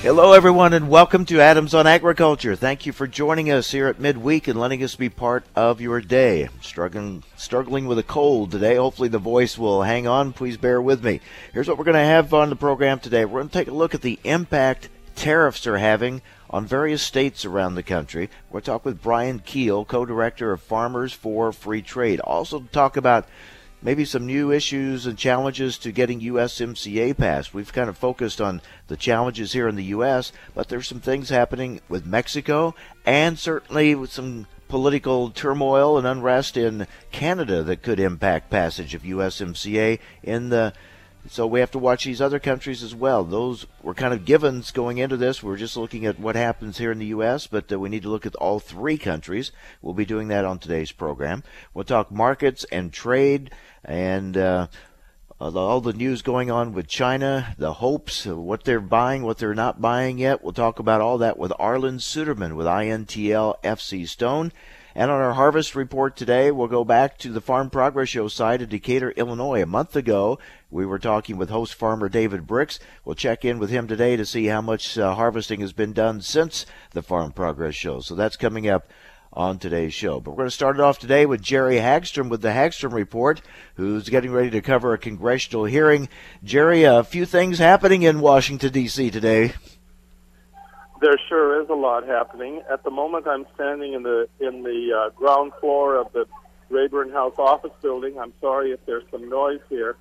Hello, everyone, and welcome to Adams on Agriculture. Thank you for joining us here at midweek and letting us be part of your day. I'm struggling, struggling with a cold today. Hopefully, the voice will hang on. Please bear with me. Here's what we're going to have on the program today. We're going to take a look at the impact tariffs are having on various states around the country. We'll talk with Brian Kuehl, co-director of Farmers for Free Trade. Also, talk about maybe some new issues and challenges to getting USMCA passed. We've kind of focused on the challenges here in the U.S., but there's some things happening with Mexico and certainly with some political turmoil and unrest in Canada that could impact passage of USMCA in the so we have to watch these other countries as well. Those were kind of givens going into this. We're just looking at what happens here in the U.S., but uh, we need to look at all three countries. We'll be doing that on today's program. We'll talk markets and trade and uh, all the news going on with China, the hopes, what they're buying, what they're not buying yet. We'll talk about all that with Arlan Suderman with INTL FC Stone. And on our harvest report today, we'll go back to the Farm Progress Show site in Decatur, Illinois. A month ago, we were talking with host farmer David Brix. We'll check in with him today to see how much uh, harvesting has been done since the Farm Progress Show. So that's coming up on today's show. But we're going to start it off today with Jerry Hagstrom with the Hagstrom Report, who's getting ready to cover a congressional hearing. Jerry, a few things happening in Washington, D.C. today. There sure is a lot happening. At the moment, I'm standing in the in the uh, ground floor of the Rayburn House office building. I'm sorry if there's some noise here.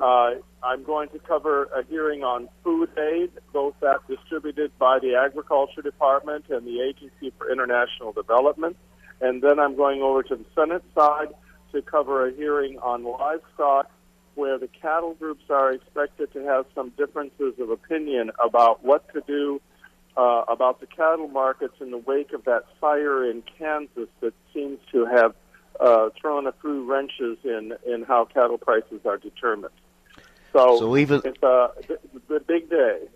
Uh, I'm going to cover a hearing on food aid, both that distributed by the Agriculture Department and the Agency for International Development. And then I'm going over to the Senate side to cover a hearing on livestock, where the cattle groups are expected to have some differences of opinion about what to do uh, about the cattle markets in the wake of that fire in Kansas that seems to have uh, thrown a few wrenches in, in how cattle prices are determined. So, so even it's a, a big day.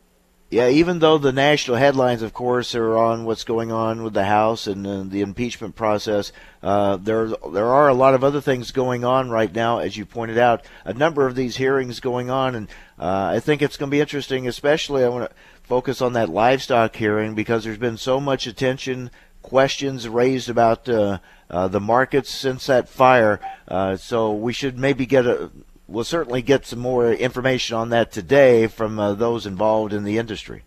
Yeah, even though the national headlines, of course, are on what's going on with the House and uh, the impeachment process, uh, there there are a lot of other things going on right now, as you pointed out. A number of these hearings going on, and uh, I think it's going to be interesting. Especially, I want to focus on that livestock hearing because there's been so much attention, questions raised about uh, uh, the markets since that fire. Uh, so we should maybe get a we'll certainly get some more information on that today from uh, those involved in the industry.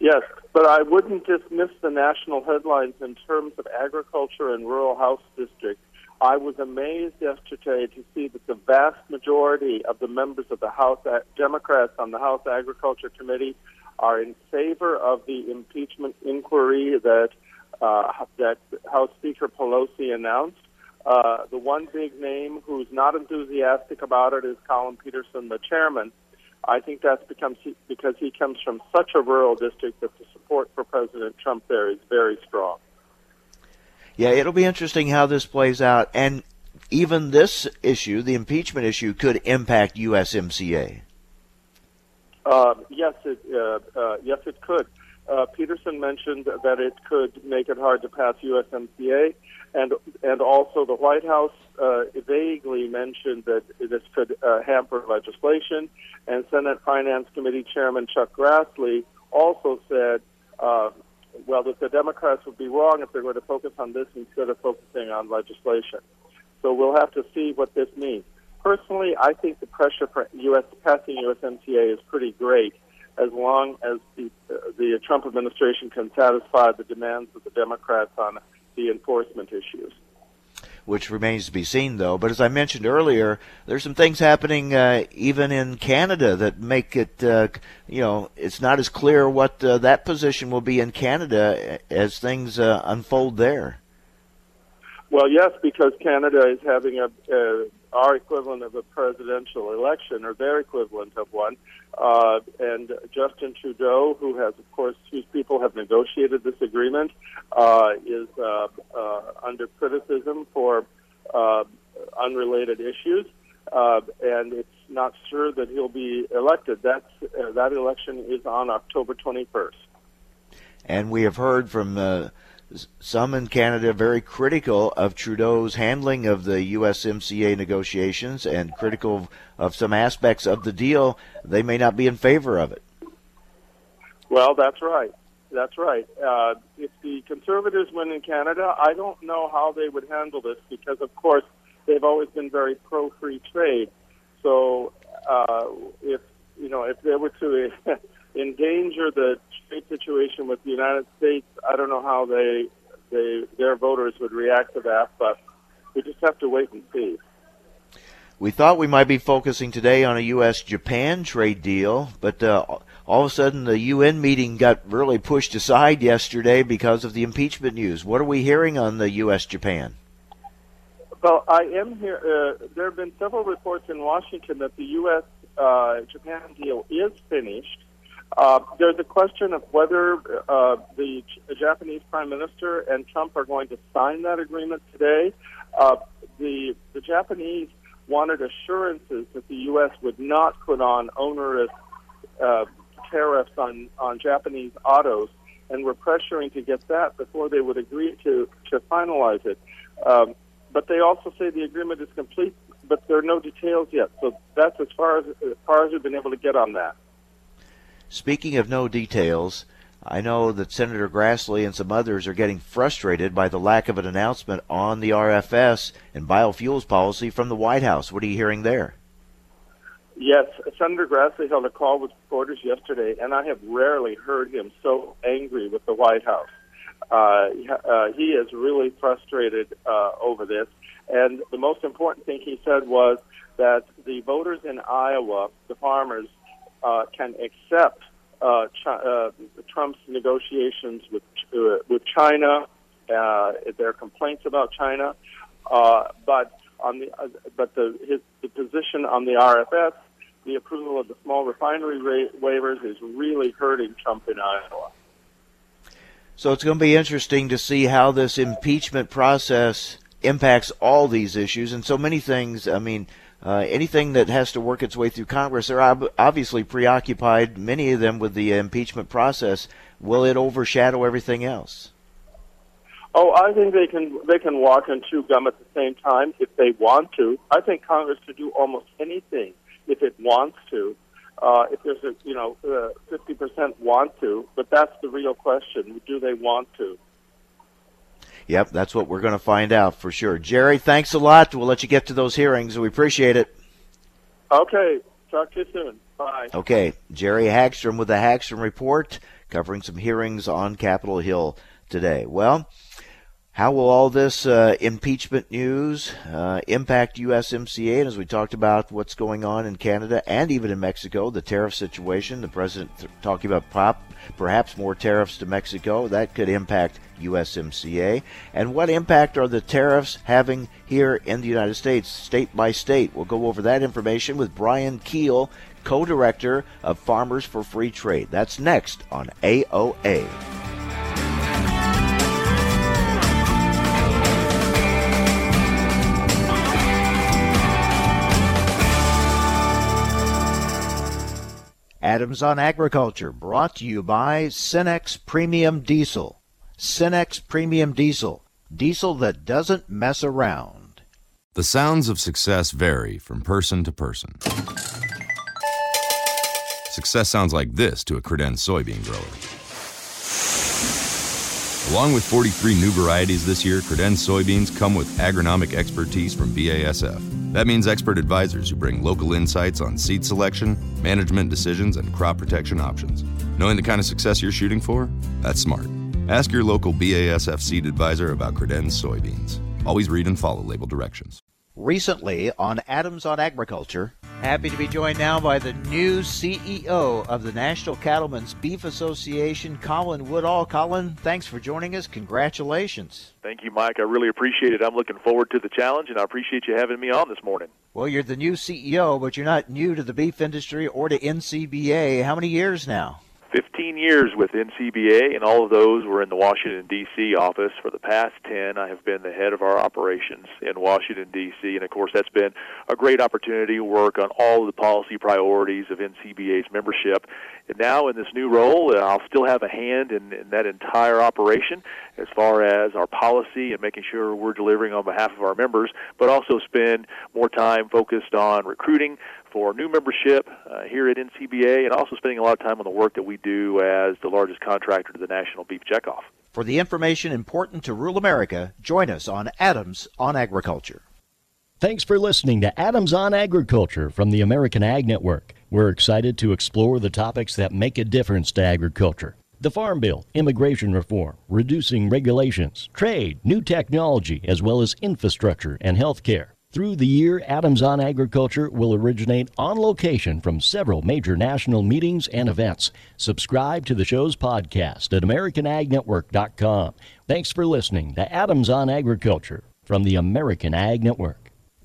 Yes, but I wouldn't dismiss the national headlines in terms of agriculture and rural house districts. I was amazed yesterday to see that the vast majority of the members of the House Democrats on the House Agriculture Committee are in favor of the impeachment inquiry that uh, that House Speaker Pelosi announced. Uh, the one big name who's not enthusiastic about it is Collin Peterson, the chairman. I think that's because he comes from such a rural district that the support for President Trump there is very strong. Yeah, it'll be interesting how this plays out, and even this issue, the impeachment issue, could impact USMCA. Uh, yes, it uh, uh, yes it could. Uh, Peterson mentioned that it could make it hard to pass USMCA and and also the White House uh, vaguely mentioned that this could uh, hamper legislation, and Senate Finance Committee Chairman Chuck Grassley also said, uh, well, that the Democrats would be wrong if they're going to focus on this instead of focusing on legislation. So we'll have to see what this means. Personally, I think the pressure for U.S. passing USMCA is pretty great as long as the, uh, the Trump administration can satisfy the demands of the Democrats on the enforcement issues. Which remains to be seen, though. But as I mentioned earlier, there's some things happening uh, even in Canada that make it, uh, you know, it's not as clear what uh, that position will be in Canada as things uh, unfold there. Well, yes, because Canada is having a, a our equivalent of a presidential election, or their equivalent of one. Uh, and Justin Trudeau, who has, of course, whose people have negotiated this agreement, uh, is uh, uh, under criticism for uh, unrelated issues, uh, and it's not sure that he'll be elected. That's that election is on October 21st. And we have heard from some in Canada very critical of Trudeau's handling of the USMCA negotiations and critical of some aspects of the deal. They may not be in favor of it. Well, that's right. That's right. Uh, if the Conservatives win in Canada, I don't know how they would handle this because, of course, they've always been very pro-free trade. So, uh, if you know, if they were to endanger the trade situation with the United States, I don't know how they, they their voters would react to that. But we just have to wait and see. We thought we might be focusing today on a U.S. Japan trade deal, but uh, all of a sudden the UN meeting got really pushed aside yesterday because of the impeachment news. What are we hearing on the U.S. Japan? Well, I am here. Uh, there have been several reports in Washington that the U.S. Uh, Japan deal is finished. Uh, there's a question of whether uh, the Japanese Prime Minister and Trump are going to sign that agreement today. Uh, the the Japanese wanted assurances that the U.S. would not put on onerous uh, tariffs on on Japanese autos, and were pressuring to get that before they would agree to to finalize it. Um, but they also say the agreement is complete, but there are no details yet. So that's as far as as far as we've been able to get on that. Speaking of no details, I know that Senator Grassley and some others are getting frustrated by the lack of an announcement on the RFS and biofuels policy from the White House. What are you hearing there? Yes, Senator Grassley held a call with reporters yesterday, and I have rarely heard him so angry with the White House. Uh, uh, he is really frustrated uh, over this. And the most important thing he said was that the voters in Iowa, the farmers, uh, can accept uh, Chi- uh, Trump's negotiations with uh, with China, uh, their complaints about China, but on the but the his the position on the RFS, the approval of the small refinery ra- waivers is really hurting Trump in Iowa. So it's going to be interesting to see how this impeachment process impacts all these issues and so many things. I mean, uh, anything that has to work its way through Congress, they're ob- obviously preoccupied, many of them, with the impeachment process. Will it overshadow everything else? Oh, I think they can they can walk and chew gum at the same time if they want to. I think Congress could do almost anything if it wants to. Uh, if there's a you know fifty percent want to, but that's the real question: Do they want to? Yep, that's what we're going to find out for sure. Jerry, thanks a lot. We'll let you get to those hearings. We appreciate it. Okay, talk to you soon. Bye. Okay, Jerry Hagstrom with the Hagstrom Report, covering some hearings on Capitol Hill today. Well, how will all this uh, impeachment news uh, impact USMCA? And as we talked about what's going on in Canada and even in Mexico, the tariff situation, the president th- talking about pop, perhaps more tariffs to Mexico, that could impact USMCA. And what impact are the tariffs having here in the United States, state by state? We'll go over that information with Brian Kuehl, co director of Farmers for Free Trade. That's next on AOA. Adams on Agriculture, brought to you by Cenex Premium Diesel. Cenex Premium Diesel, diesel that doesn't mess around. The sounds of success vary from person to person. Success sounds like this to a Credenz soybean grower. Along with 43 new varieties this year, Credenz soybeans come with agronomic expertise from BASF. That means expert advisors who bring local insights on seed selection, management decisions, and crop protection options. Knowing the kind of success you're shooting for? That's smart. Ask your local BASF seed advisor about Credenz soybeans. Always read and follow label directions. Recently on Adams on Agriculture, happy to be joined now by the new CEO of the National Cattlemen's Beef Association, Colin Woodall. Colin, thanks for joining us. Congratulations. Thank you, Mike. I really appreciate it. I'm looking forward to the challenge, and I appreciate you having me on this morning. Well, you're the new CEO, but you're not new to the beef industry or to NCBA. How many years now? 15 years with NCBA, and all of those were in the Washington, D.C. office. For the past 10, I have been the head of our operations in Washington, D.C., and of course, that's been a great opportunity to work on all of the policy priorities of NCBA's membership. And now, in this new role, uh, I'll still have a hand in, in that entire operation as far as our policy and making sure we're delivering on behalf of our members, but also spend more time focused on recruiting for new membership uh, here at NCBA and also spending a lot of time on the work that we do as the largest contractor to the National Beef Checkoff. For the information important to rural America, join us on Adams on Agriculture. Thanks for listening to Adams on Agriculture from the American Ag Network. We're excited to explore the topics that make a difference to agriculture. The Farm Bill, immigration reform, reducing regulations, trade, new technology, as well as infrastructure and health care. Through the year, Adams on Agriculture will originate on location from several major national meetings and events. Subscribe to the show's podcast at AmericanAgNetwork.com. Thanks for listening to Adams on Agriculture from the American Ag Network.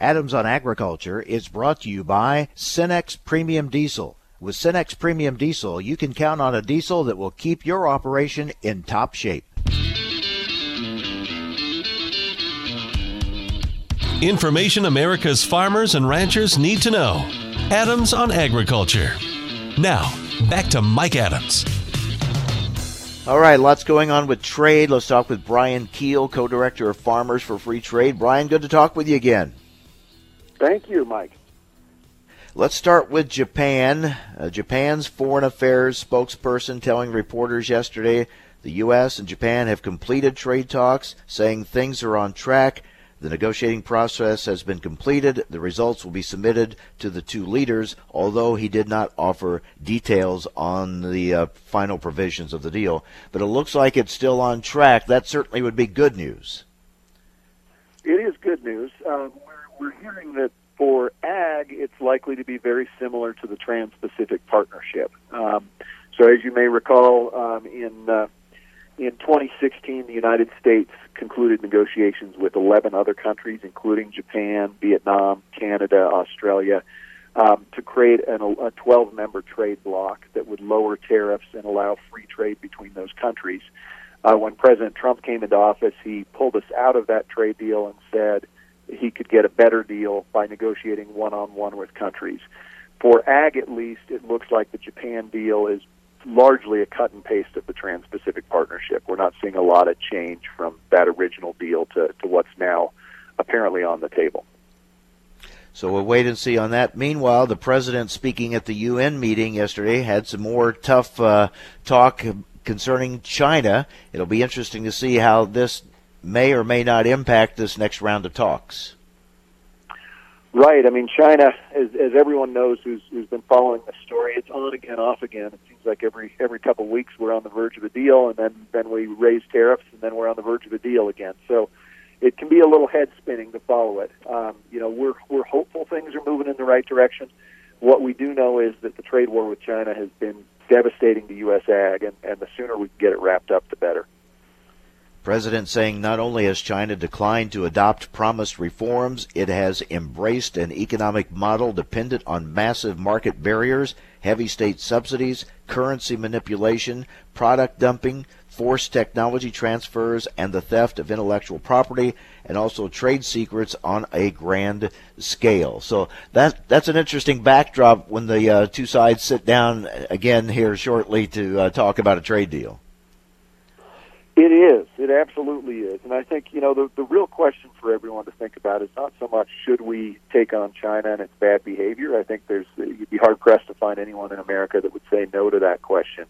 Adams on Agriculture is brought to you by Cenex Premium Diesel. With Cenex Premium Diesel, you can count on a diesel that will keep your operation in top shape. Information America's farmers and ranchers need to know. Adams on Agriculture. Now, back to Mike Adams. All right, lots going on with trade. Let's talk with Brian Kuehl, co director of Farmers for Free Trade. Brian, good to talk with you again. Thank you, Mike. Let's start with Japan. Uh, Japan's foreign affairs spokesperson telling reporters yesterday the U.S. and Japan have completed trade talks, saying things are on track. The negotiating process has been completed. The results will be submitted to the two leaders, although he did not offer details on the uh, final provisions of the deal. But it looks like it's still on track. That certainly would be good news. It is good news. Um, we're hearing that for ag, it's likely to be very similar to the Trans-Pacific Partnership. Um, so, as you may recall, um, in uh, in 2016, the United States concluded negotiations with 11 other countries, including Japan, Vietnam, Canada, Australia, um, to create an, a 12-member trade bloc that would lower tariffs and allow free trade between those countries. Uh, when President Trump came into office, he pulled us out of that trade deal and said he could get a better deal by negotiating one on one with countries. For ag, at least, it looks like the Japan deal is largely a cut and paste of the Trans Pacific Partnership. We're not seeing a lot of change from that original deal to, to what's now apparently on the table. So we'll wait and see on that. Meanwhile, the president speaking at the UN meeting yesterday had some more tough uh, talk concerning China. It'll be interesting to see how this may or may not impact this next round of talks. Right. I mean, China, as, as everyone knows who's, who's been following the story, it's on again, off again. It seems like every every couple of weeks we're on the verge of a deal, and then then we raise tariffs, and then we're on the verge of a deal again. So it can be a little head spinning to follow it. Um, you know, we're we're hopeful things are moving in the right direction. What we do know is that the trade war with China has been devastating to U.S. ag, and, and the sooner we can get it wrapped up, the better. President saying not only has China declined to adopt promised reforms, it has embraced an economic model dependent on massive market barriers, heavy state subsidies, currency manipulation, product dumping, forced technology transfers, and the theft of intellectual property, and also trade secrets on a grand scale. So that that's an interesting backdrop when the uh, two sides sit down again here shortly to uh, talk about a trade deal. It is. It absolutely is. And I think, you know, the, the real question for everyone to think about is not so much should we take on China and its bad behavior. I think there's you'd be hard pressed to find anyone in America that would say no to that question.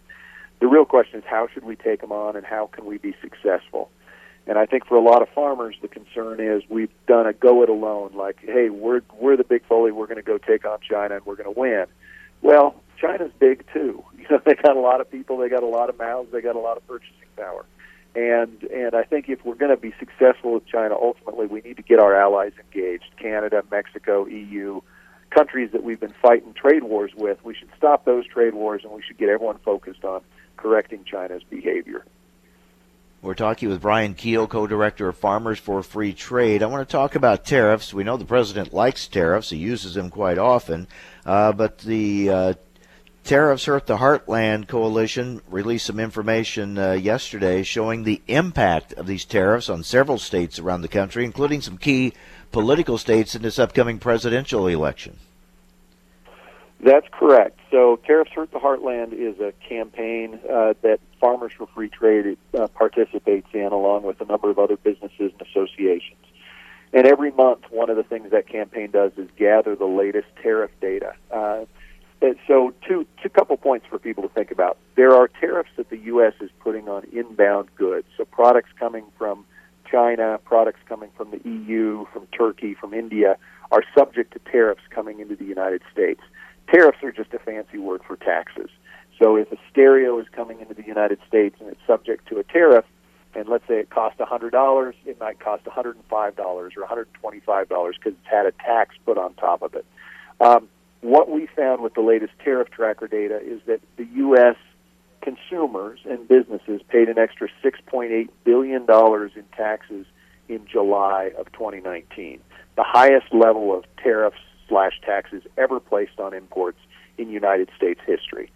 The real question is how should we take them on and how can we be successful? And I think for a lot of farmers, the concern is we've done a go it alone. Like, hey, we're we're the big bully. We're going to go take on China and we're going to win. Well, China's big too. You know, they got a lot of people. They got a lot of mouths. They got a lot of purchasing power. And and I think if we're going to be successful with China, ultimately we need to get our allies engaged: Canada, Mexico, EU, countries that we've been fighting trade wars with. We should stop those trade wars, and we should get everyone focused on correcting China's behavior. We're talking with Brian Kuehl, co-director of Farmers for Free Trade. I want to talk about tariffs. We know the president likes tariffs; he uses them quite often. Uh, but the uh, Tariffs Hurt the Heartland Coalition released some information uh, yesterday showing the impact of these tariffs on several states around the country, including some key political states in this upcoming presidential election. That's correct. So, Tariffs Hurt the Heartland is a campaign uh, that Farmers for Free Trade uh, participates in, along with a number of other businesses and associations. And every month, one of the things that campaign does is gather the latest tariff data. Uh, so two two couple points for people to think about. There are tariffs that the U.S. is putting on inbound goods, so products coming from China, products coming from the EU, from Turkey, from India are subject to tariffs coming into the United States. Tariffs are just a fancy word for taxes. So if a stereo is coming into the United States and it's subject to a tariff, and let's say it costs $100, it might cost $105 or $125 because it's had a tax put on top of it. Um, what we found with the latest tariff tracker data is that the U.S. consumers and businesses paid an extra $6.8 billion in taxes in July of 2019, the highest level of tariffs slash taxes ever placed on imports in United States history.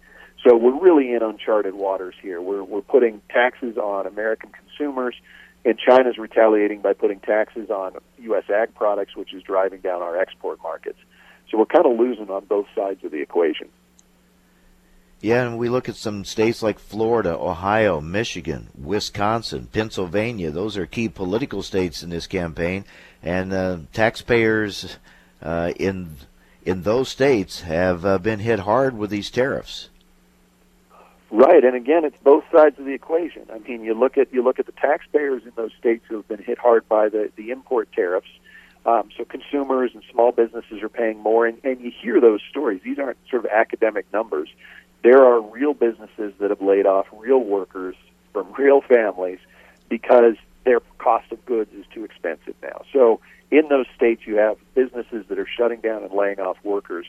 So we're really in uncharted waters here. We're, we're putting taxes on American consumers, and China's retaliating by putting taxes on U.S. ag products, which is driving down our export markets. So we're kind of losing on both sides of the equation. Yeah, and we look at some states like Florida, Ohio, Michigan, Wisconsin, Pennsylvania. Those are key political states in this campaign, and uh, taxpayers uh, in in those states have uh, been hit hard with these tariffs. Right, and again, it's both sides of the equation. I mean, you look at you look at the taxpayers in those states who have been hit hard by the the import tariffs um, so consumers and small businesses are paying more, and, and you hear those stories. These aren't sort of academic numbers. There are real businesses that have laid off real workers from real families because their cost of goods is too expensive now. So in those states, you have businesses that are shutting down and laying off workers.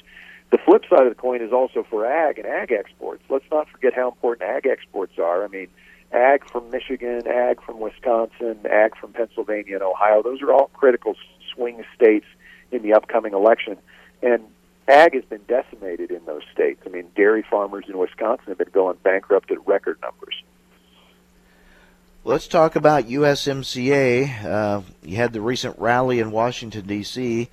The flip side of the coin is also for ag and ag exports. Let's not forget how important ag exports are. I mean, ag from Michigan, ag from Wisconsin, ag from Pennsylvania and Ohio, those are all critical swing states in the upcoming election. And ag has been decimated in those states. I mean, dairy farmers in Wisconsin have been going bankrupt at record numbers. Let's talk about USMCA. Uh, you had the recent rally in Washington, D.C.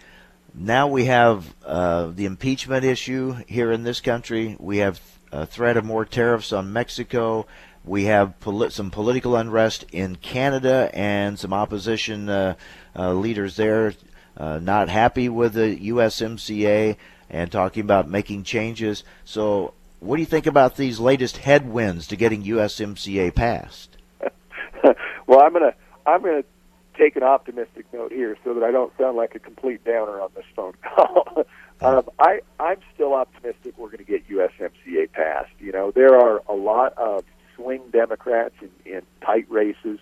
Now we have uh, the impeachment issue here in this country. We have a threat of more tariffs on Mexico. We have poli- some political unrest in Canada and some opposition uh, leaders there uh, not happy with the USMCA and talking about making changes. So, what do you think about these latest headwinds to getting USMCA passed? well, I'm gonna I'm gonna take an optimistic note here so that I don't sound like a complete downer on this phone call. um, I I'm still optimistic we're going to get USMCA passed. You know, there are a lot of swing Democrats in, in tight races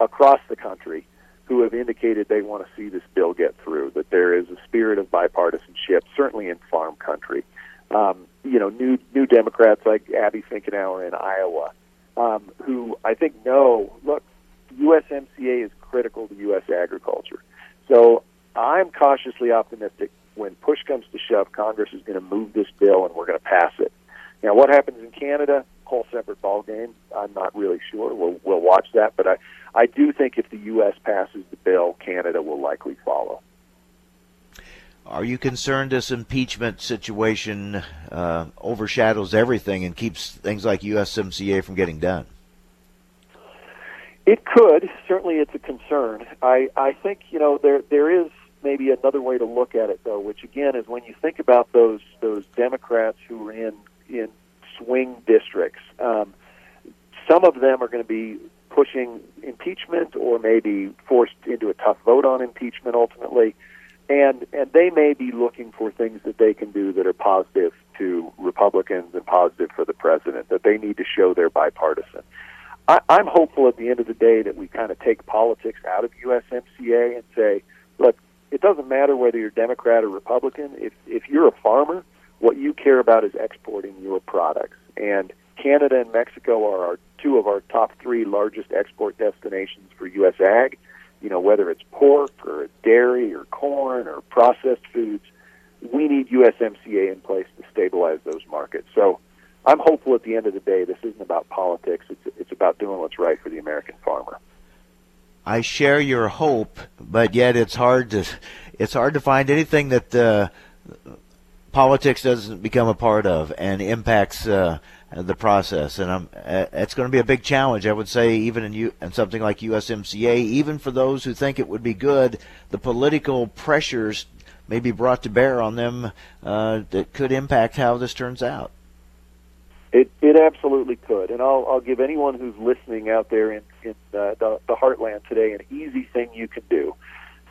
across the country who have indicated they want to see this bill get through, that there is a spirit of bipartisanship, certainly in farm country. Um, you know, new new Democrats like Abby Finkenauer in Iowa, um, who I think know, look, USMCA is critical to U.S. agriculture. So I'm cautiously optimistic when push comes to shove, Congress is going to move this bill and we're going to pass it. Now, what happens in Canada? whole separate ball game. I'm not really sure. We'll we'll watch that, but I I do think if the U.S. passes the bill, Canada will likely follow. Are you concerned this impeachment situation uh, overshadows everything and keeps things like USMCA from getting done? It could. Certainly, it's a concern. I, I think you know there there is maybe another way to look at it though, which again is when you think about those those Democrats who are in in swing districts. Um, some of them are going to be pushing impeachment or maybe forced into a tough vote on impeachment ultimately and and they may be looking for things that they can do that are positive to Republicans and positive for the president that they need to show they're bipartisan. I, I'm hopeful at the end of the day that we kind of take politics out of USMCA and say, look, it doesn't matter whether you're Democrat or Republican. If if you're a farmer, what you care about is exporting your products. And Canada and Mexico are our, two of our top three largest export destinations for U.S. ag you know, whether it's pork or dairy or corn or processed foods, we need USMCA in place to stabilize those markets. So I'm hopeful at the end of the day this isn't about politics. It's, it's about doing what's right for the American farmer. I share your hope, but yet it's hard to it's hard to find anything that uh, politics doesn't become a part of and impacts uh, the process. And I'm, uh, it's going to be a big challenge, I would say, even in, U, in something like USMCA. Even for those who think it would be good, the political pressures may be brought to bear on them uh, that could impact how this turns out. It it absolutely could, and I'll I'll give anyone who's listening out there in in uh, the the heartland today an easy thing you can do.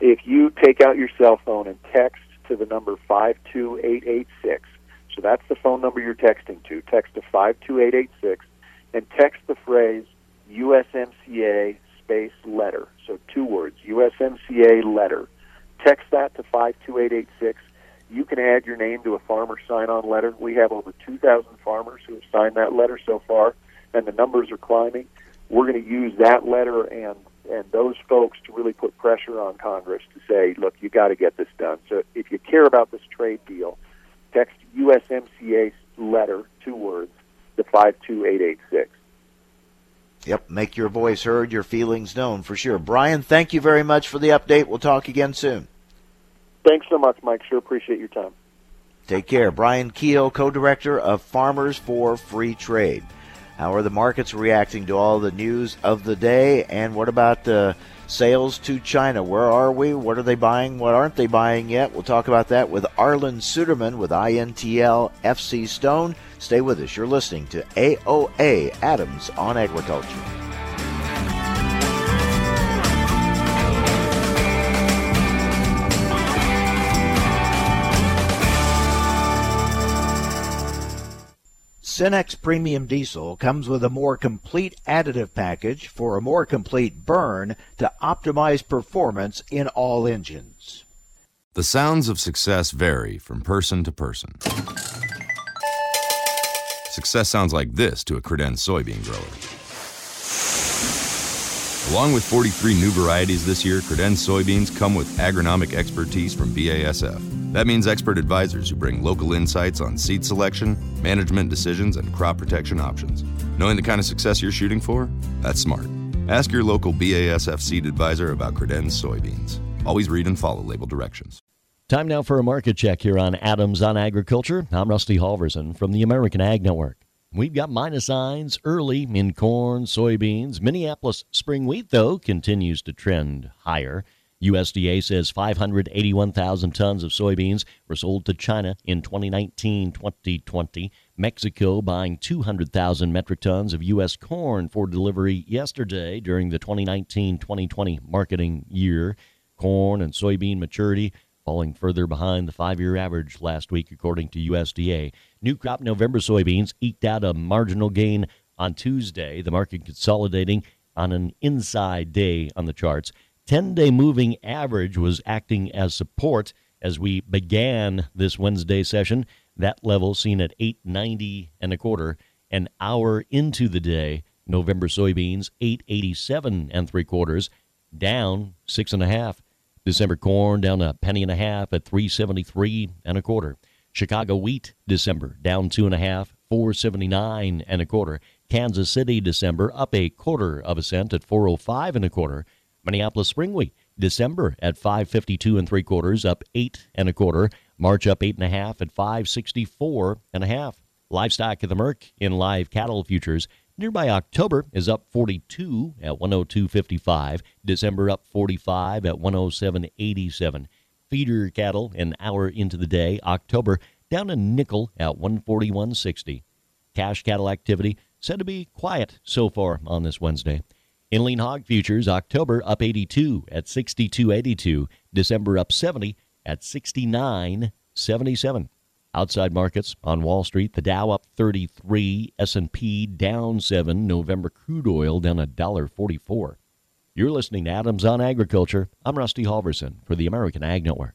If you take out your cell phone and text to the number five two eight eight six, so that's the phone number you're texting to. Text to 52886 and text the phrase USMCA space letter. So two words, USMCA letter. Text that to 52886. You can add your name to a farmer sign on letter. We have over 2,000 farmers who have signed that letter so far, and the numbers are climbing. We're going to use that letter and and those folks to really put pressure on Congress to say, look, you got to get this done. So if you care about this trade deal, text USMCA letter, two words, to 52886. Yep, make your voice heard, your feelings known for sure. Brian, thank you very much for the update. We'll talk again soon. Thanks so much, Mike. Sure appreciate your time. Take care. Brian Kuehl, co director of Farmers for Free Trade. How are the markets reacting to all the news of the day? And what about the sales to China. Where are we? What are they buying? What aren't they buying yet? We'll talk about that with Arlan Suderman with INTL FC Stone. Stay with us. You're listening to AOA Adams on Agriculture. Cenex Premium Diesel comes with a more complete additive package for a more complete burn to optimize performance in all engines. The sounds of success vary from person to person. Success sounds like this to a Credenz soybean grower. Along with 43 new varieties this year, Credenz soybeans come with agronomic expertise from BASF. That means expert advisors who bring local insights on seed selection, management decisions, and crop protection options. Knowing the kind of success you're shooting for? That's smart. Ask your local BASF seed advisor about Credenz soybeans. Always read and follow label directions. Time now for a market check here on Adams on Agriculture. I'm Rusty Halverson from the American Ag Network. We've got minus signs early in corn, soybeans. Minneapolis spring wheat, though, continues to trend higher. USDA says 581,000 tons of soybeans were sold to China in 2019 2020. Mexico buying 200,000 metric tons of U.S. corn for delivery yesterday during the 2019 2020 marketing year. Corn and soybean maturity falling further behind the five year average last week, according to USDA. New crop November soybeans eked out a marginal gain on Tuesday, the market consolidating on an inside day on the charts. 10 day moving average was acting as support as we began this Wednesday session. That level seen at 890 and a quarter. An hour into the day, November soybeans 887 and three quarters, down six and a half. December corn down a penny and a half at 373 and a quarter. Chicago wheat December down two and a half, 479 and a quarter. Kansas City December up a quarter of a cent at 405 and a quarter. Minneapolis Spring Wheat December at 552 and three quarters, up eight and a quarter. March up eight and a half at 564 and a half. Livestock at the Merc in live cattle futures. Nearby October is up 42 at 102.55. December up 45 at 107.87. Feeder cattle an hour into the day. October down a nickel at 141.60. Cash cattle activity said to be quiet so far on this Wednesday. In lean hog futures, October up 82 at 62.82. December up 70 at 69.77. Outside markets on Wall Street, the Dow up 33, S&P down 7, November crude oil down a dollar 44. You're listening to Adams on Agriculture. I'm Rusty Halverson for the American Ag Network.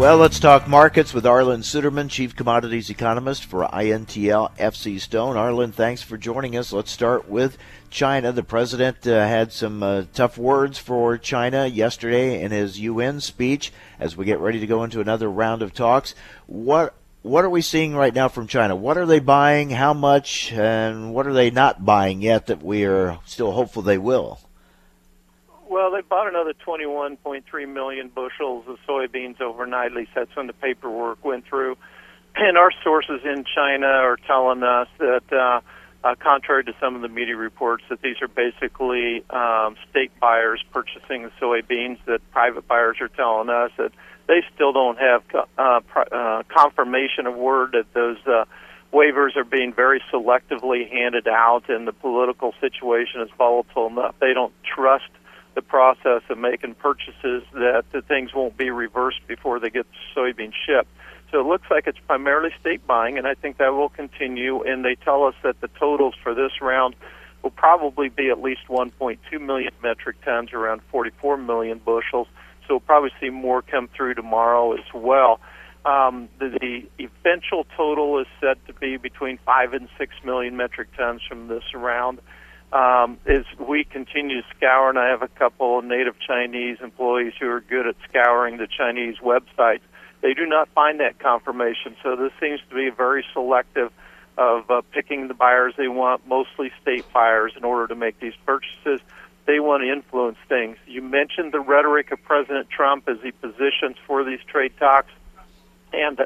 Well, let's talk markets with Arlan Suderman, Chief Commodities Economist for INTL FC Stone. Arlan, thanks for joining us. Let's start with China. The president uh, had some uh, tough words for China yesterday in his UN speech as we get ready to go into another round of talks. What what are we seeing right now from China? What are they buying? How much? And what are they not buying yet that we are still hopeful they will? Well, they bought another 21.3 million bushels of soybeans overnight. At least that's when the paperwork went through. And our sources in China are telling us that, uh, uh, contrary to some of the media reports, that these are basically um, state buyers purchasing the soybeans. That private buyers are telling us that they still don't have uh, uh, confirmation of word that those uh, waivers are being very selectively handed out, and the political situation is volatile enough. They don't trust the process of making purchases that the things won't be reversed before they get soybean shipped. So it looks like it's primarily state buying, and I think that will continue. And they tell us that the totals for this round will probably be at least 1.2 million metric tons, around 44 million bushels. So we'll probably see more come through tomorrow as well. Um, the, the eventual total is said to be between 5 and 6 million metric tons from this round um, we continue to scour, and I have a couple of native Chinese employees who are good at scouring the Chinese websites. They do not find that confirmation, so this seems to be very selective of uh, picking the buyers they want, mostly state buyers, in order to make these purchases. They want to influence things. You mentioned the rhetoric of President Trump as he positions for these trade talks, and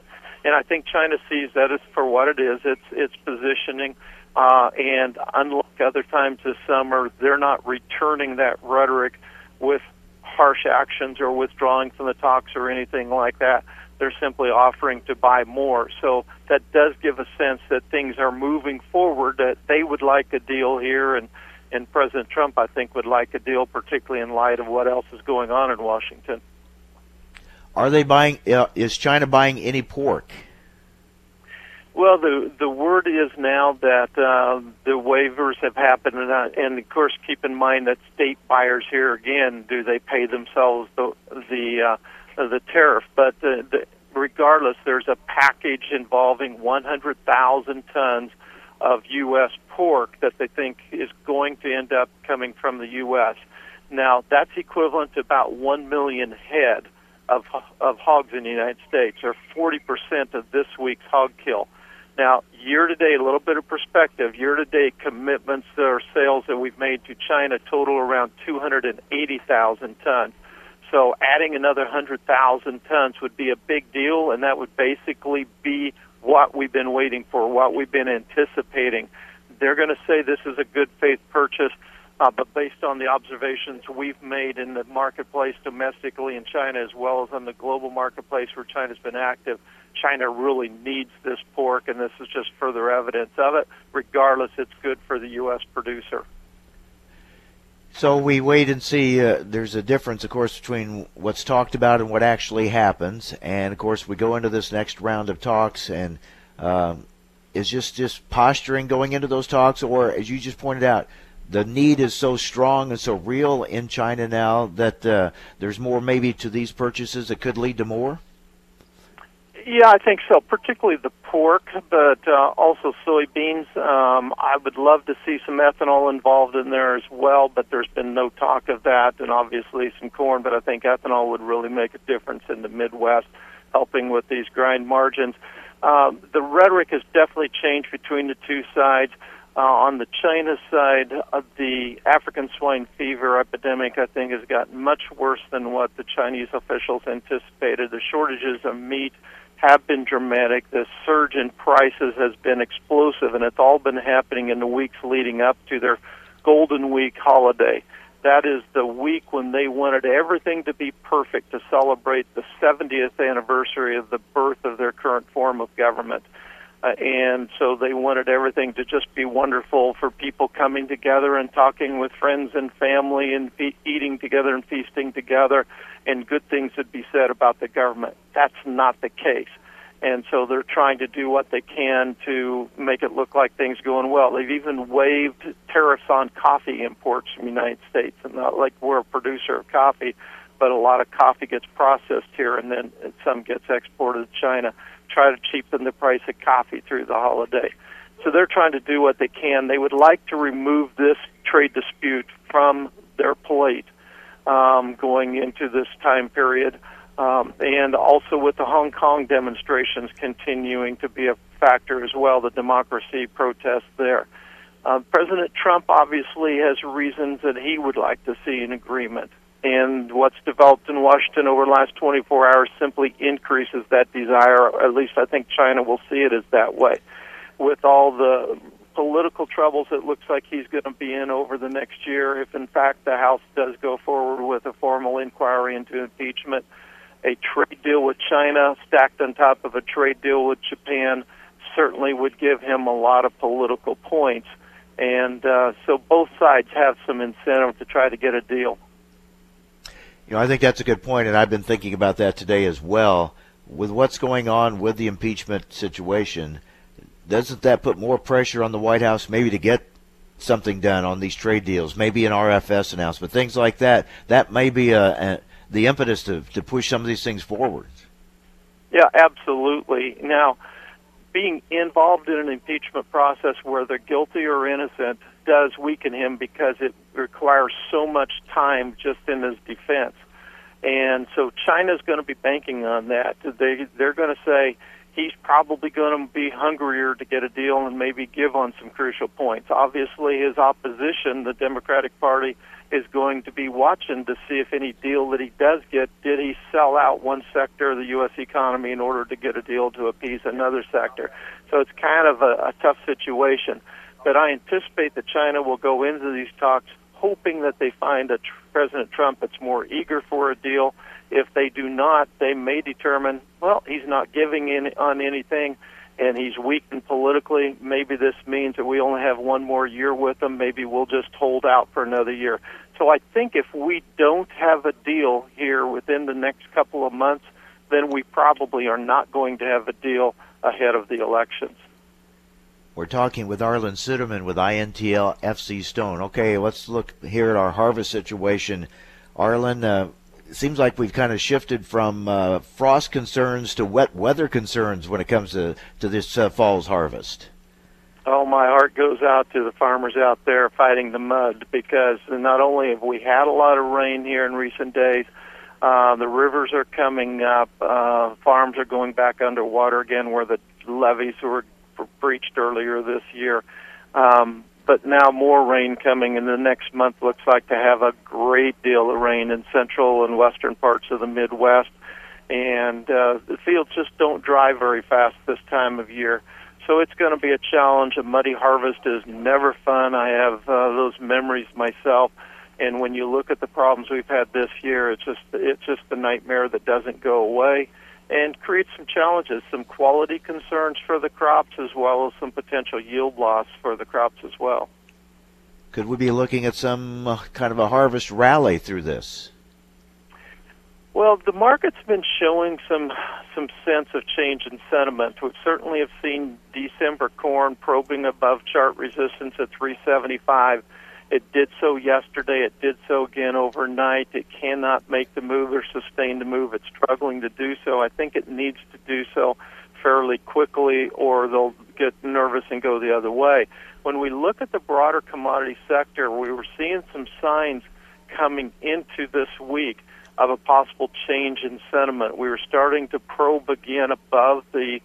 and I think China sees that as for what it is. It's it's positioning uh, and unlike other times this summer, they're not returning that rhetoric with harsh actions or withdrawing from the talks or anything like that. They're simply offering to buy more. So that does give a sense that things are moving forward, that they would like a deal here, and, and President Trump, I think, would like a deal, particularly in light of what else is going on in Washington. Are they buying? Uh, is China buying any pork? Well, the the word is now that uh, the waivers have happened, and, uh, and of course, keep in mind that state buyers here again, do they pay themselves the the uh, the tariff? But the, the, regardless, there's a package involving 100,000 tons of U.S. pork that they think is going to end up coming from the U.S. Now, that's equivalent to about 1 million head of, of hogs in the United States, or 40% of this week's hog kill. Now, year to date, a little bit of perspective, year to date commitments or sales that we've made to China total around 280,000 tons. So adding another 100,000 tons would be a big deal, and that would basically be what we've been waiting for, what we've been anticipating. They're going to say this is a good faith purchase, uh, but based on the observations we've made in the marketplace domestically in China as well as on the global marketplace where China's been active, China really needs this pork, and this is just further evidence of it. Regardless, it's good for the U.S. producer. So we wait and see. Uh, there's a difference, of course, between what's talked about and what actually happens. And of course, we go into this next round of talks, and um, is just just posturing going into those talks, or as you just pointed out, the need is so strong and so real in China now that uh, there's more maybe to these purchases that could lead to more. Yeah, I think so. Particularly the pork, but uh, also soybeans. Um, I would love to see some ethanol involved in there as well, but there's been no talk of that, and obviously some corn. But I think ethanol would really make a difference in the Midwest, helping with these grind margins. Um, the rhetoric has definitely changed between the two sides. Uh, on the China side, uh, the African swine fever epidemic, I think, has gotten much worse than what the Chinese officials anticipated. The shortages of meat have been dramatic. The surge in prices has been explosive, and it's all been happening in the weeks leading up to their Golden Week holiday. That is the week when they wanted everything to be perfect to celebrate the 70th anniversary of the birth of their current form of government. Uh, and so they wanted everything to just be wonderful for people coming together and talking with friends and family and fe- eating together and feasting together, and good things would be said about the government. That's not the case. And so they're trying to do what they can to make it look like things going well. They've even waived tariffs on coffee imports from the United States, and not like we're a producer of coffee, but a lot of coffee gets processed here, and then some gets exported to China try to cheapen the price of coffee through the holiday. So they're trying to do what they can. They would like to remove this trade dispute from their plate um, going into this time period. Um, and also with the Hong Kong demonstrations continuing to be a factor as well, the democracy protests there. Uh, President Trump obviously has reasons that he would like to see an agreement and what's developed in Washington over the last 24 hours simply increases that desire. At least I think China will see it as that way. With all the political troubles it looks like he's going to be in over the next year, if in fact the House does go forward with a formal inquiry into impeachment, a trade deal with China stacked on top of a trade deal with Japan certainly would give him a lot of political points. And uh, so both sides have some incentive to try to get a deal. You know, I think that's a good point, and I've been thinking about that today as well. With what's going on with the impeachment situation, doesn't that put more pressure on the White House maybe to get something done on these trade deals, maybe an RFS announcement, things like that? That may be a, a, the impetus to, to push some of these things forward. Yeah, absolutely. Now, being involved in an impeachment process where they're guilty or innocent does weaken him because it requires so much time just in his defense. And so China's going to be banking on that. They they're going to say he's probably going to be hungrier to get a deal and maybe give on some crucial points. Obviously, his opposition, the Democratic Party, is going to be watching to see if any deal that he does get, did he sell out one sector of the U.S. economy in order to get a deal to appease another sector. So it's kind of a, a tough situation. But I anticipate that China will go into these talks hoping that they find a tr- President Trump that's more eager for a deal. If they do not, they may determine, well, he's not giving in on anything and he's weakened politically. Maybe this means that we only have one more year with him. Maybe we'll just hold out for another year. So I think if we don't have a deal here within the next couple of months, then we probably are not going to have a deal ahead of the elections. We're talking with Arlan Suderman with INTL FC Stone. Okay, let's look here at our harvest situation. Arlan, uh, it seems like we've kind of shifted from uh, frost concerns to wet weather concerns when it comes to, to this uh, fall's harvest. Oh, my heart goes out to the farmers out there fighting the mud because not only have we had a lot of rain here in recent days, uh, the rivers are coming up, uh, farms are going back underwater again where the levees were breached earlier this year. Um, but now more rain coming in the next month looks like to have a great deal of rain in central and western parts of the Midwest. And uh, the fields just don't dry very fast this time of year. So it's going to be a challenge. A muddy harvest is never fun. I have uh, those memories myself. And when you look at the problems we've had this year, it's just it's just a nightmare that doesn't go away, and create some challenges, some quality concerns for the crops, as well as some potential yield loss for the crops as well. Could we be looking at some uh, kind of a harvest rally through this? Well, the market's been showing some some sense of change in sentiment. We certainly have seen December corn probing above chart resistance at 375. It did so yesterday. It did so again overnight. It cannot make the move or sustain the move. It's struggling to do so. I think it needs to do so fairly quickly, or they'll get nervous and go the other way. When we look at the broader commodity sector, we were seeing some signs coming into this week of a possible change in sentiment. We were starting to probe again above the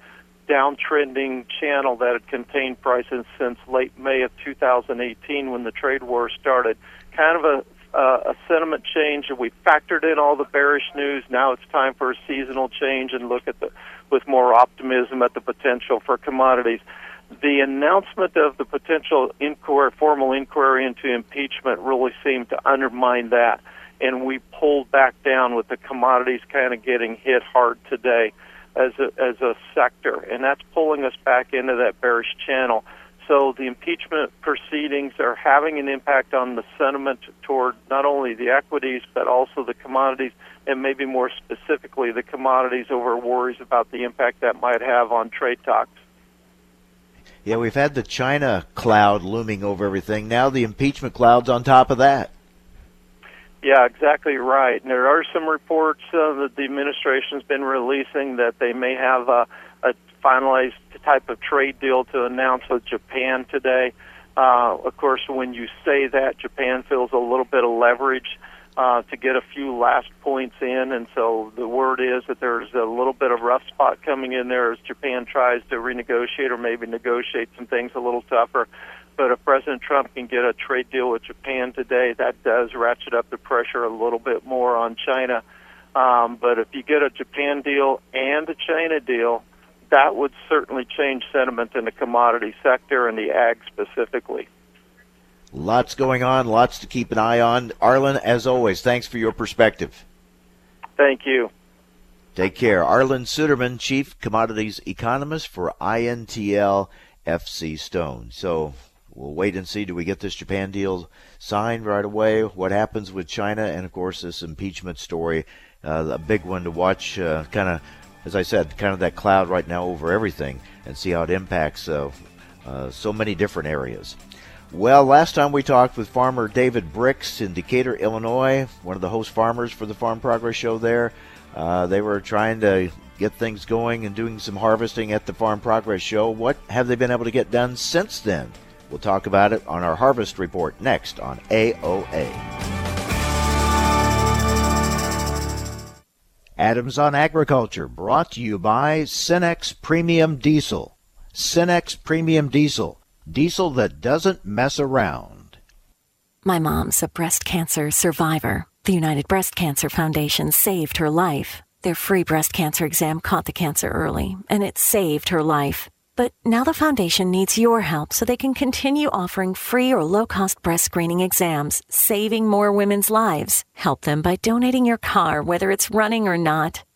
downtrending channel that had contained prices since late May of 2018 when the trade war started. Kind of a uh, a sentiment change, and we factored in all the bearish news. Now it's time for a seasonal change and look at the with more optimism at the potential for commodities. The announcement of the potential inquiry, formal inquiry into impeachment, really seemed to undermine that and we pulled back down with the commodities kind of getting hit hard today as a, as a sector, and that's pulling us back into that bearish channel. So the impeachment proceedings are having an impact on the sentiment toward not only the equities but also the commodities, and maybe more specifically the commodities over worries about the impact that might have on trade talks. Yeah, we've had the China cloud looming over everything. Now the impeachment cloud's on top of that. Yeah, exactly right. And there are some reports uh, that the administration's been releasing that they may have a, a finalized type of trade deal to announce with Japan today. Uh, of course, when you say that, Japan feels a little bit of leverage uh, to get a few last points in, and so the word is that there's a little bit of rough spot coming in there as Japan tries to renegotiate or maybe negotiate some things a little tougher. But if President Trump can get a trade deal with Japan today, that does ratchet up the pressure a little bit more on China. Um, but if you get a Japan deal and a China deal, that would certainly change sentiment in the commodity sector and the ag specifically. Lots going on, lots to keep an eye on. Arlan, as always, thanks for your perspective. Thank you. Take care. Arlan Suderman, Chief Commodities Economist for INTL FC Stone. So we'll wait and see. Do we get this Japan deal signed right away? What happens with China? And of course, this impeachment story, uh, a big one to watch. Uh, kind of, as I said, kind of that cloud right now over everything, and see how it impacts uh, uh so many different areas. Well, last time we talked with farmer David Brix in Decatur, Illinois, one of the host farmers for the Farm Progress Show there. Uh, they were trying to get things going and doing some harvesting at the Farm Progress Show. What have they been able to get done since then? We'll talk about it on our harvest report next on AOA. Adams on Agriculture brought to you by Cenex Premium Diesel. Cenex Premium Diesel, diesel that doesn't mess around. My mom's a breast cancer survivor. The United Breast Cancer Foundation saved her life. Their free breast cancer exam caught the cancer early, and it saved her life. But now the foundation needs your help so they can continue offering free or low cost breast screening exams, saving more women's lives. Help them by donating your car, whether it's running or not.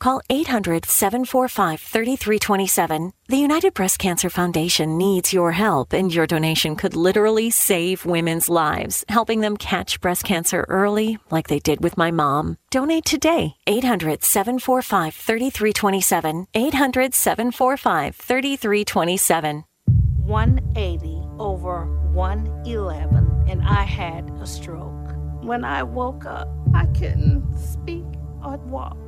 Call 800 745 3327. The United Breast Cancer Foundation needs your help, and your donation could literally save women's lives, helping them catch breast cancer early, like they did with my mom. Donate today. 800 745 3327. 800 745 3327. 180 over 111, and I had a stroke. When I woke up, I couldn't speak or walk.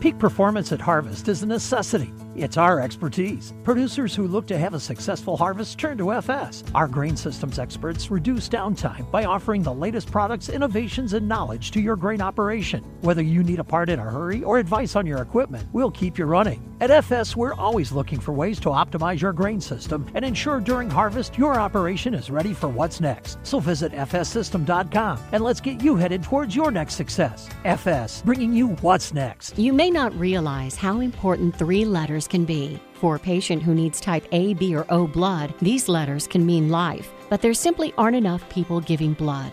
Peak performance at harvest is a necessity. It's our expertise. Producers who look to have a successful harvest turn to FS. Our grain systems experts reduce downtime by offering the latest products, innovations, and knowledge to your grain operation. Whether you need a part in a hurry or advice on your equipment, we'll keep you running. At FS, we're always looking for ways to optimize your grain system and ensure during harvest your operation is ready for what's next. So visit fssystem.com and let's get you headed towards your next success. FS, bringing you what's next. You may not realize how important three letters can be. For a patient who needs type A, B, or O blood, these letters can mean life, but there simply aren't enough people giving blood.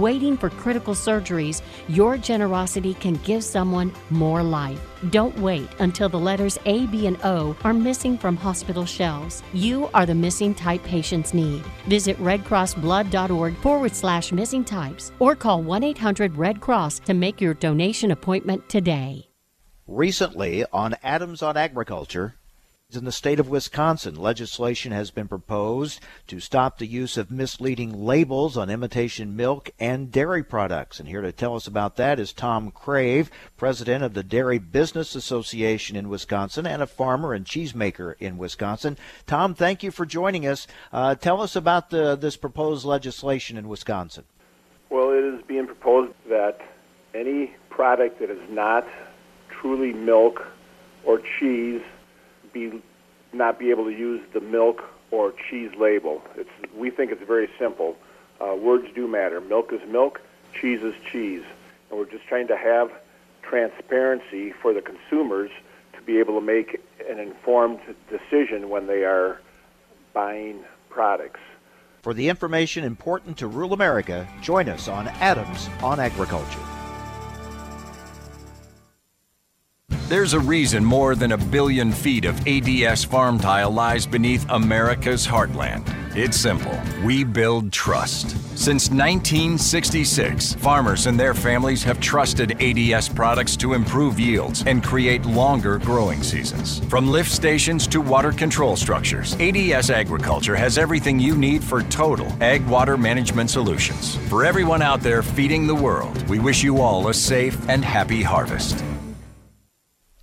waiting for critical surgeries, your generosity can give someone more life. Don't wait until the letters A, B, and O are missing from hospital shelves. You are the missing type patients need. Visit redcrossblood.org forward slash missing types or call 1 800 Red Cross to make your donation appointment today. Recently on Adams on Agriculture, in the state of Wisconsin, legislation has been proposed to stop the use of misleading labels on imitation milk and dairy products. And here to tell us about that is Tom Crave, president of the Dairy Business Association in Wisconsin and a farmer and cheesemaker in Wisconsin. Tom, thank you for joining us. Uh, tell us about the, this proposed legislation in Wisconsin. Well, it is being proposed that any product that is not truly milk or cheese be not be able to use the milk or cheese label. It's we think it's very simple. Uh, words do matter. Milk is milk, cheese is cheese, and we're just trying to have transparency for the consumers to be able to make an informed decision when they are buying products. For the information important to rural America, join us on Adams on Agriculture. There's a reason more than a billion feet of ADS farm tile lies beneath America's heartland. It's simple. We build trust. Since 1966, farmers and their families have trusted ADS products to improve yields and create longer growing seasons. From lift stations to water control structures, ADS Agriculture has everything you need for total ag water management solutions. For everyone out there feeding the world, we wish you all a safe and happy harvest.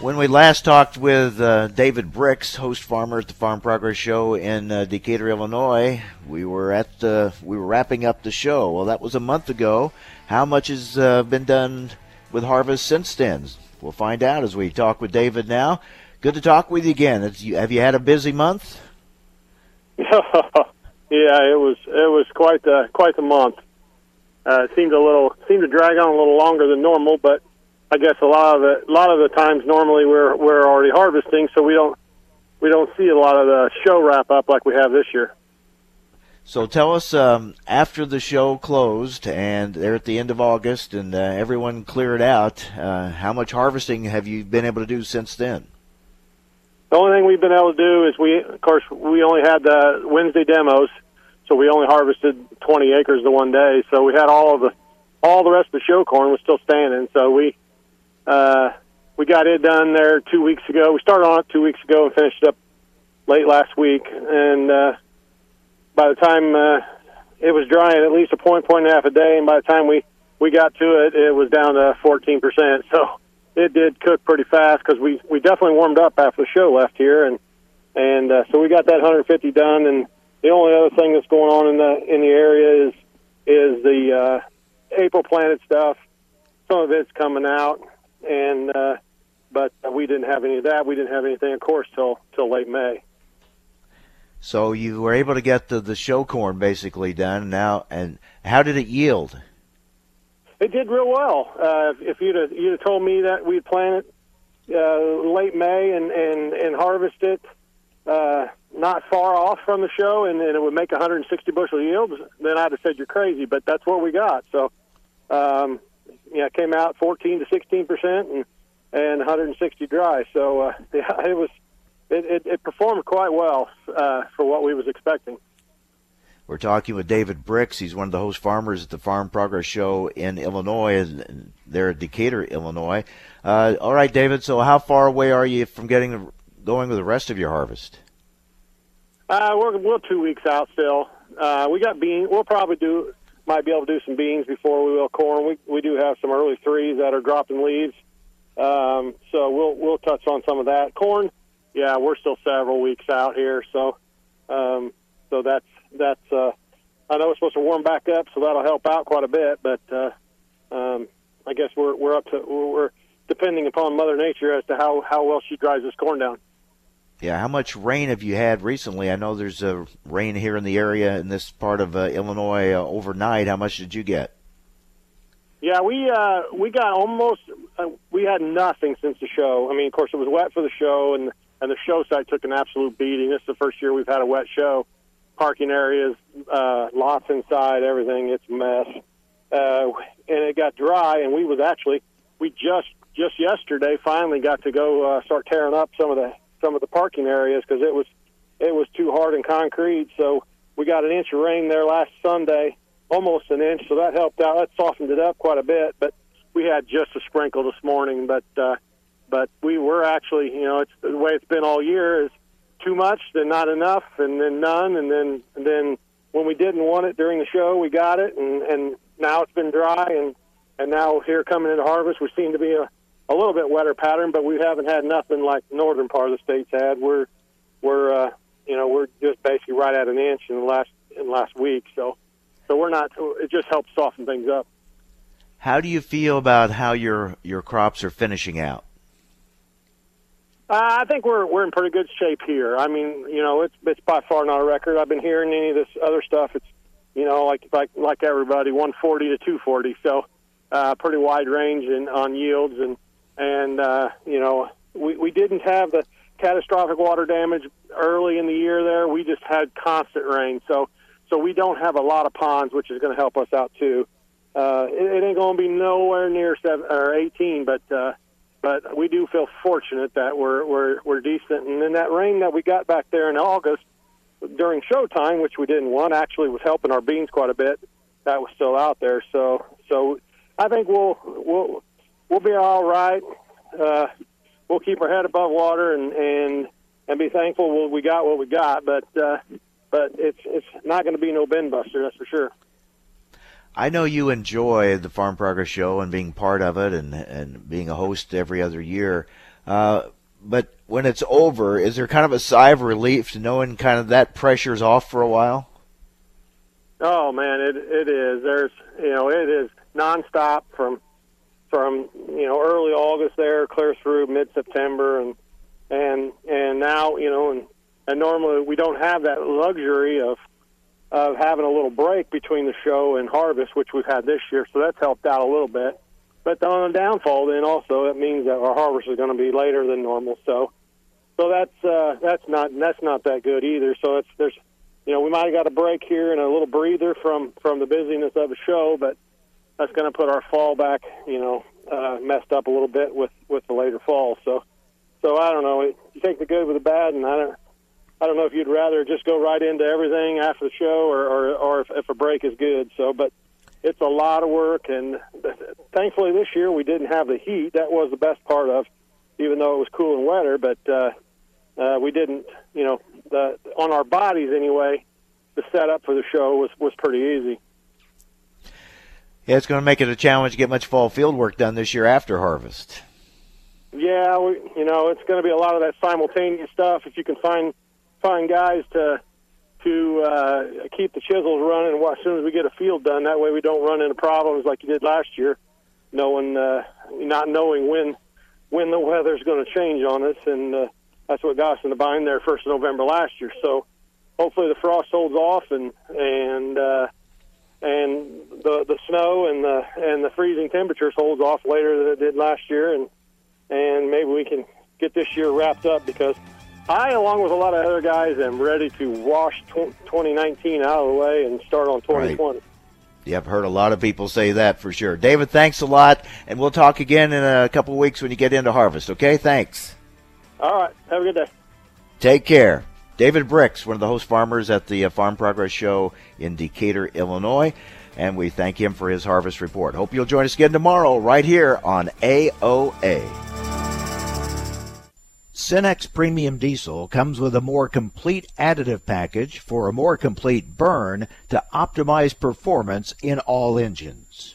When we last talked with uh, David Brix, host farmer at the Farm Progress Show in uh, Decatur, Illinois, we were at uh, we were wrapping up the show. Well, that was a month ago. How much has uh, been done with harvest since then? We'll find out as we talk with David now. Good to talk with you again. have you had a busy month? yeah, it was it was quite the quite the month. Uh, it seemed a little seemed to drag on a little longer than normal, but I guess a lot of the a lot of the times normally we're we're already harvesting, so we don't we don't see a lot of the show wrap up like we have this year. So tell us, um, after the show closed and they're at the end of August and uh, everyone cleared out, uh, how much harvesting have you been able to do since then? The only thing we've been able to do is we, of course, we only had the Wednesday demos, so we only harvested 20 acres the one day. So we had all of the, all the rest of the show corn was still standing. So we, uh, we got it done there two weeks ago. We started on it two weeks ago and finished up late last week. And uh, by the time uh, it was drying, at least a point, point and a half a day, and by the time we we got to it, it was down to 14 percent. So it did cook pretty fast because we we definitely warmed up after the show left here, and and uh, so we got that 150 done. And the only other thing that's going on in the in the area is is the uh, April planted stuff. Some of it's coming out, and uh, but we didn't have any of that. We didn't have anything, of course, till till late May. So you were able to get the the show corn basically done now, and how did it yield? It did real well. Uh, if you'd have, you'd have told me that we'd plant it uh, late May and and and harvest it uh, not far off from the show, and, and it would make 160 bushel yields, then I'd have said you're crazy. But that's what we got. So, um, yeah, it came out 14 to 16 percent, and and 160 dry. So uh, yeah, it was it, it, it performed quite well uh, for what we was expecting. We're talking with David Brix. He's one of the host farmers at the Farm Progress Show in Illinois, and they're at Decatur, Illinois. Uh, all right, David. So, how far away are you from getting going with the rest of your harvest? Uh, we're we're two weeks out still. Uh, we got beans. We'll probably do might be able to do some beans before we will corn. We we do have some early threes that are dropping leaves, um, so we'll we'll touch on some of that. Corn, yeah, we're still several weeks out here, so um, so that's that's. Uh, I know it's supposed to warm back up, so that'll help out quite a bit. But uh, um, I guess we're we're up to we're depending upon Mother Nature as to how how well she dries this corn down. Yeah, how much rain have you had recently? I know there's uh, rain here in the area in this part of uh, Illinois uh, overnight. How much did you get? Yeah, we uh, we got almost uh, we had nothing since the show. I mean, of course, it was wet for the show, and and the show site took an absolute beating. This is the first year we've had a wet show. Parking areas, uh, lots inside, everything. It's a mess. Uh, and it got dry, and we was actually we just just yesterday finally got to go uh, start tearing up some of the some of the parking areas because it was it was too hard and concrete. So we got an inch of rain there last Sunday, almost an inch. So that helped out. That softened it up quite a bit. But we had just a sprinkle this morning. But uh, but we were actually, you know, it's the way it's been all year is too much, then not enough, and then none, and then and then when we didn't want it during the show, we got it, and and now it's been dry, and and now here coming into harvest, we seem to be a a little bit wetter pattern, but we haven't had nothing like the northern part of the states had. We're we're uh, you know we're just basically right at an inch in the last in the last week, so so we're not. It just helps soften things up. How do you feel about how your your crops are finishing out? Uh, I think we're we're in pretty good shape here. I mean, you know, it's it's by far not a record. I've been hearing any of this other stuff. It's you know, like like like everybody, 140 to 240. So, uh, pretty wide range in on yields and and uh, you know, we we didn't have the catastrophic water damage early in the year. There, we just had constant rain. So so we don't have a lot of ponds, which is going to help us out too. Uh, it, it ain't going to be nowhere near seven or 18, but uh, but we do feel fortunate that we're we're we're decent. And then that rain that we got back there in August during showtime, which we didn't want, actually was helping our beans quite a bit. That was still out there, so so I think we'll we'll we'll be all right. Uh, we'll keep our head above water and and and be thankful we got what we got. But uh, but it's it's not going to be no bin buster, that's for sure. I know you enjoy the Farm Progress Show and being part of it and and being a host every other year. Uh, but when it's over, is there kind of a sigh of relief to knowing kind of that pressure's off for a while? Oh man, it it is. There's you know it is nonstop from from you know early August there clear through mid September and and and now you know and and normally we don't have that luxury of of having a little break between the show and harvest, which we've had this year, so that's helped out a little bit. But on the downfall, then also it means that our harvest is going to be later than normal. So, so that's uh, that's not that's not that good either. So it's there's, you know, we might have got a break here and a little breather from from the busyness of the show, but that's going to put our fall back, you know, uh, messed up a little bit with with the later fall. So, so I don't know. You take the good with the bad, and I don't. I don't know if you'd rather just go right into everything after the show, or or, or if, if a break is good. So, but it's a lot of work, and thankfully this year we didn't have the heat. That was the best part of, even though it was cool and wetter. But uh, uh, we didn't, you know, the on our bodies anyway. The setup for the show was was pretty easy. Yeah, it's going to make it a challenge to get much fall field work done this year after harvest. Yeah, we, you know, it's going to be a lot of that simultaneous stuff. If you can find find guys to to uh, keep the chisels running as soon as we get a field done. That way, we don't run into problems like you did last year, knowing uh, not knowing when when the weather's going to change on us, and uh, that's what got us in the bind there first of November last year. So hopefully the frost holds off and and uh, and the the snow and the and the freezing temperatures holds off later than it did last year, and and maybe we can get this year wrapped up because I, along with a lot of other guys, am ready to wash 2019 out of the way and start on 2020. Right. Yeah, I've heard a lot of people say that for sure. David, thanks a lot, and we'll talk again in a couple of weeks when you get into harvest. Okay, thanks. All right, have a good day. Take care. David Brix, one of the host farmers at the uh, Farm Progress Show in Decatur, Illinois, and we thank him for his harvest report. Hope you'll join us again tomorrow right here on AOA. Cenex Premium Diesel comes with a more complete additive package for a more complete burn to optimize performance in all engines.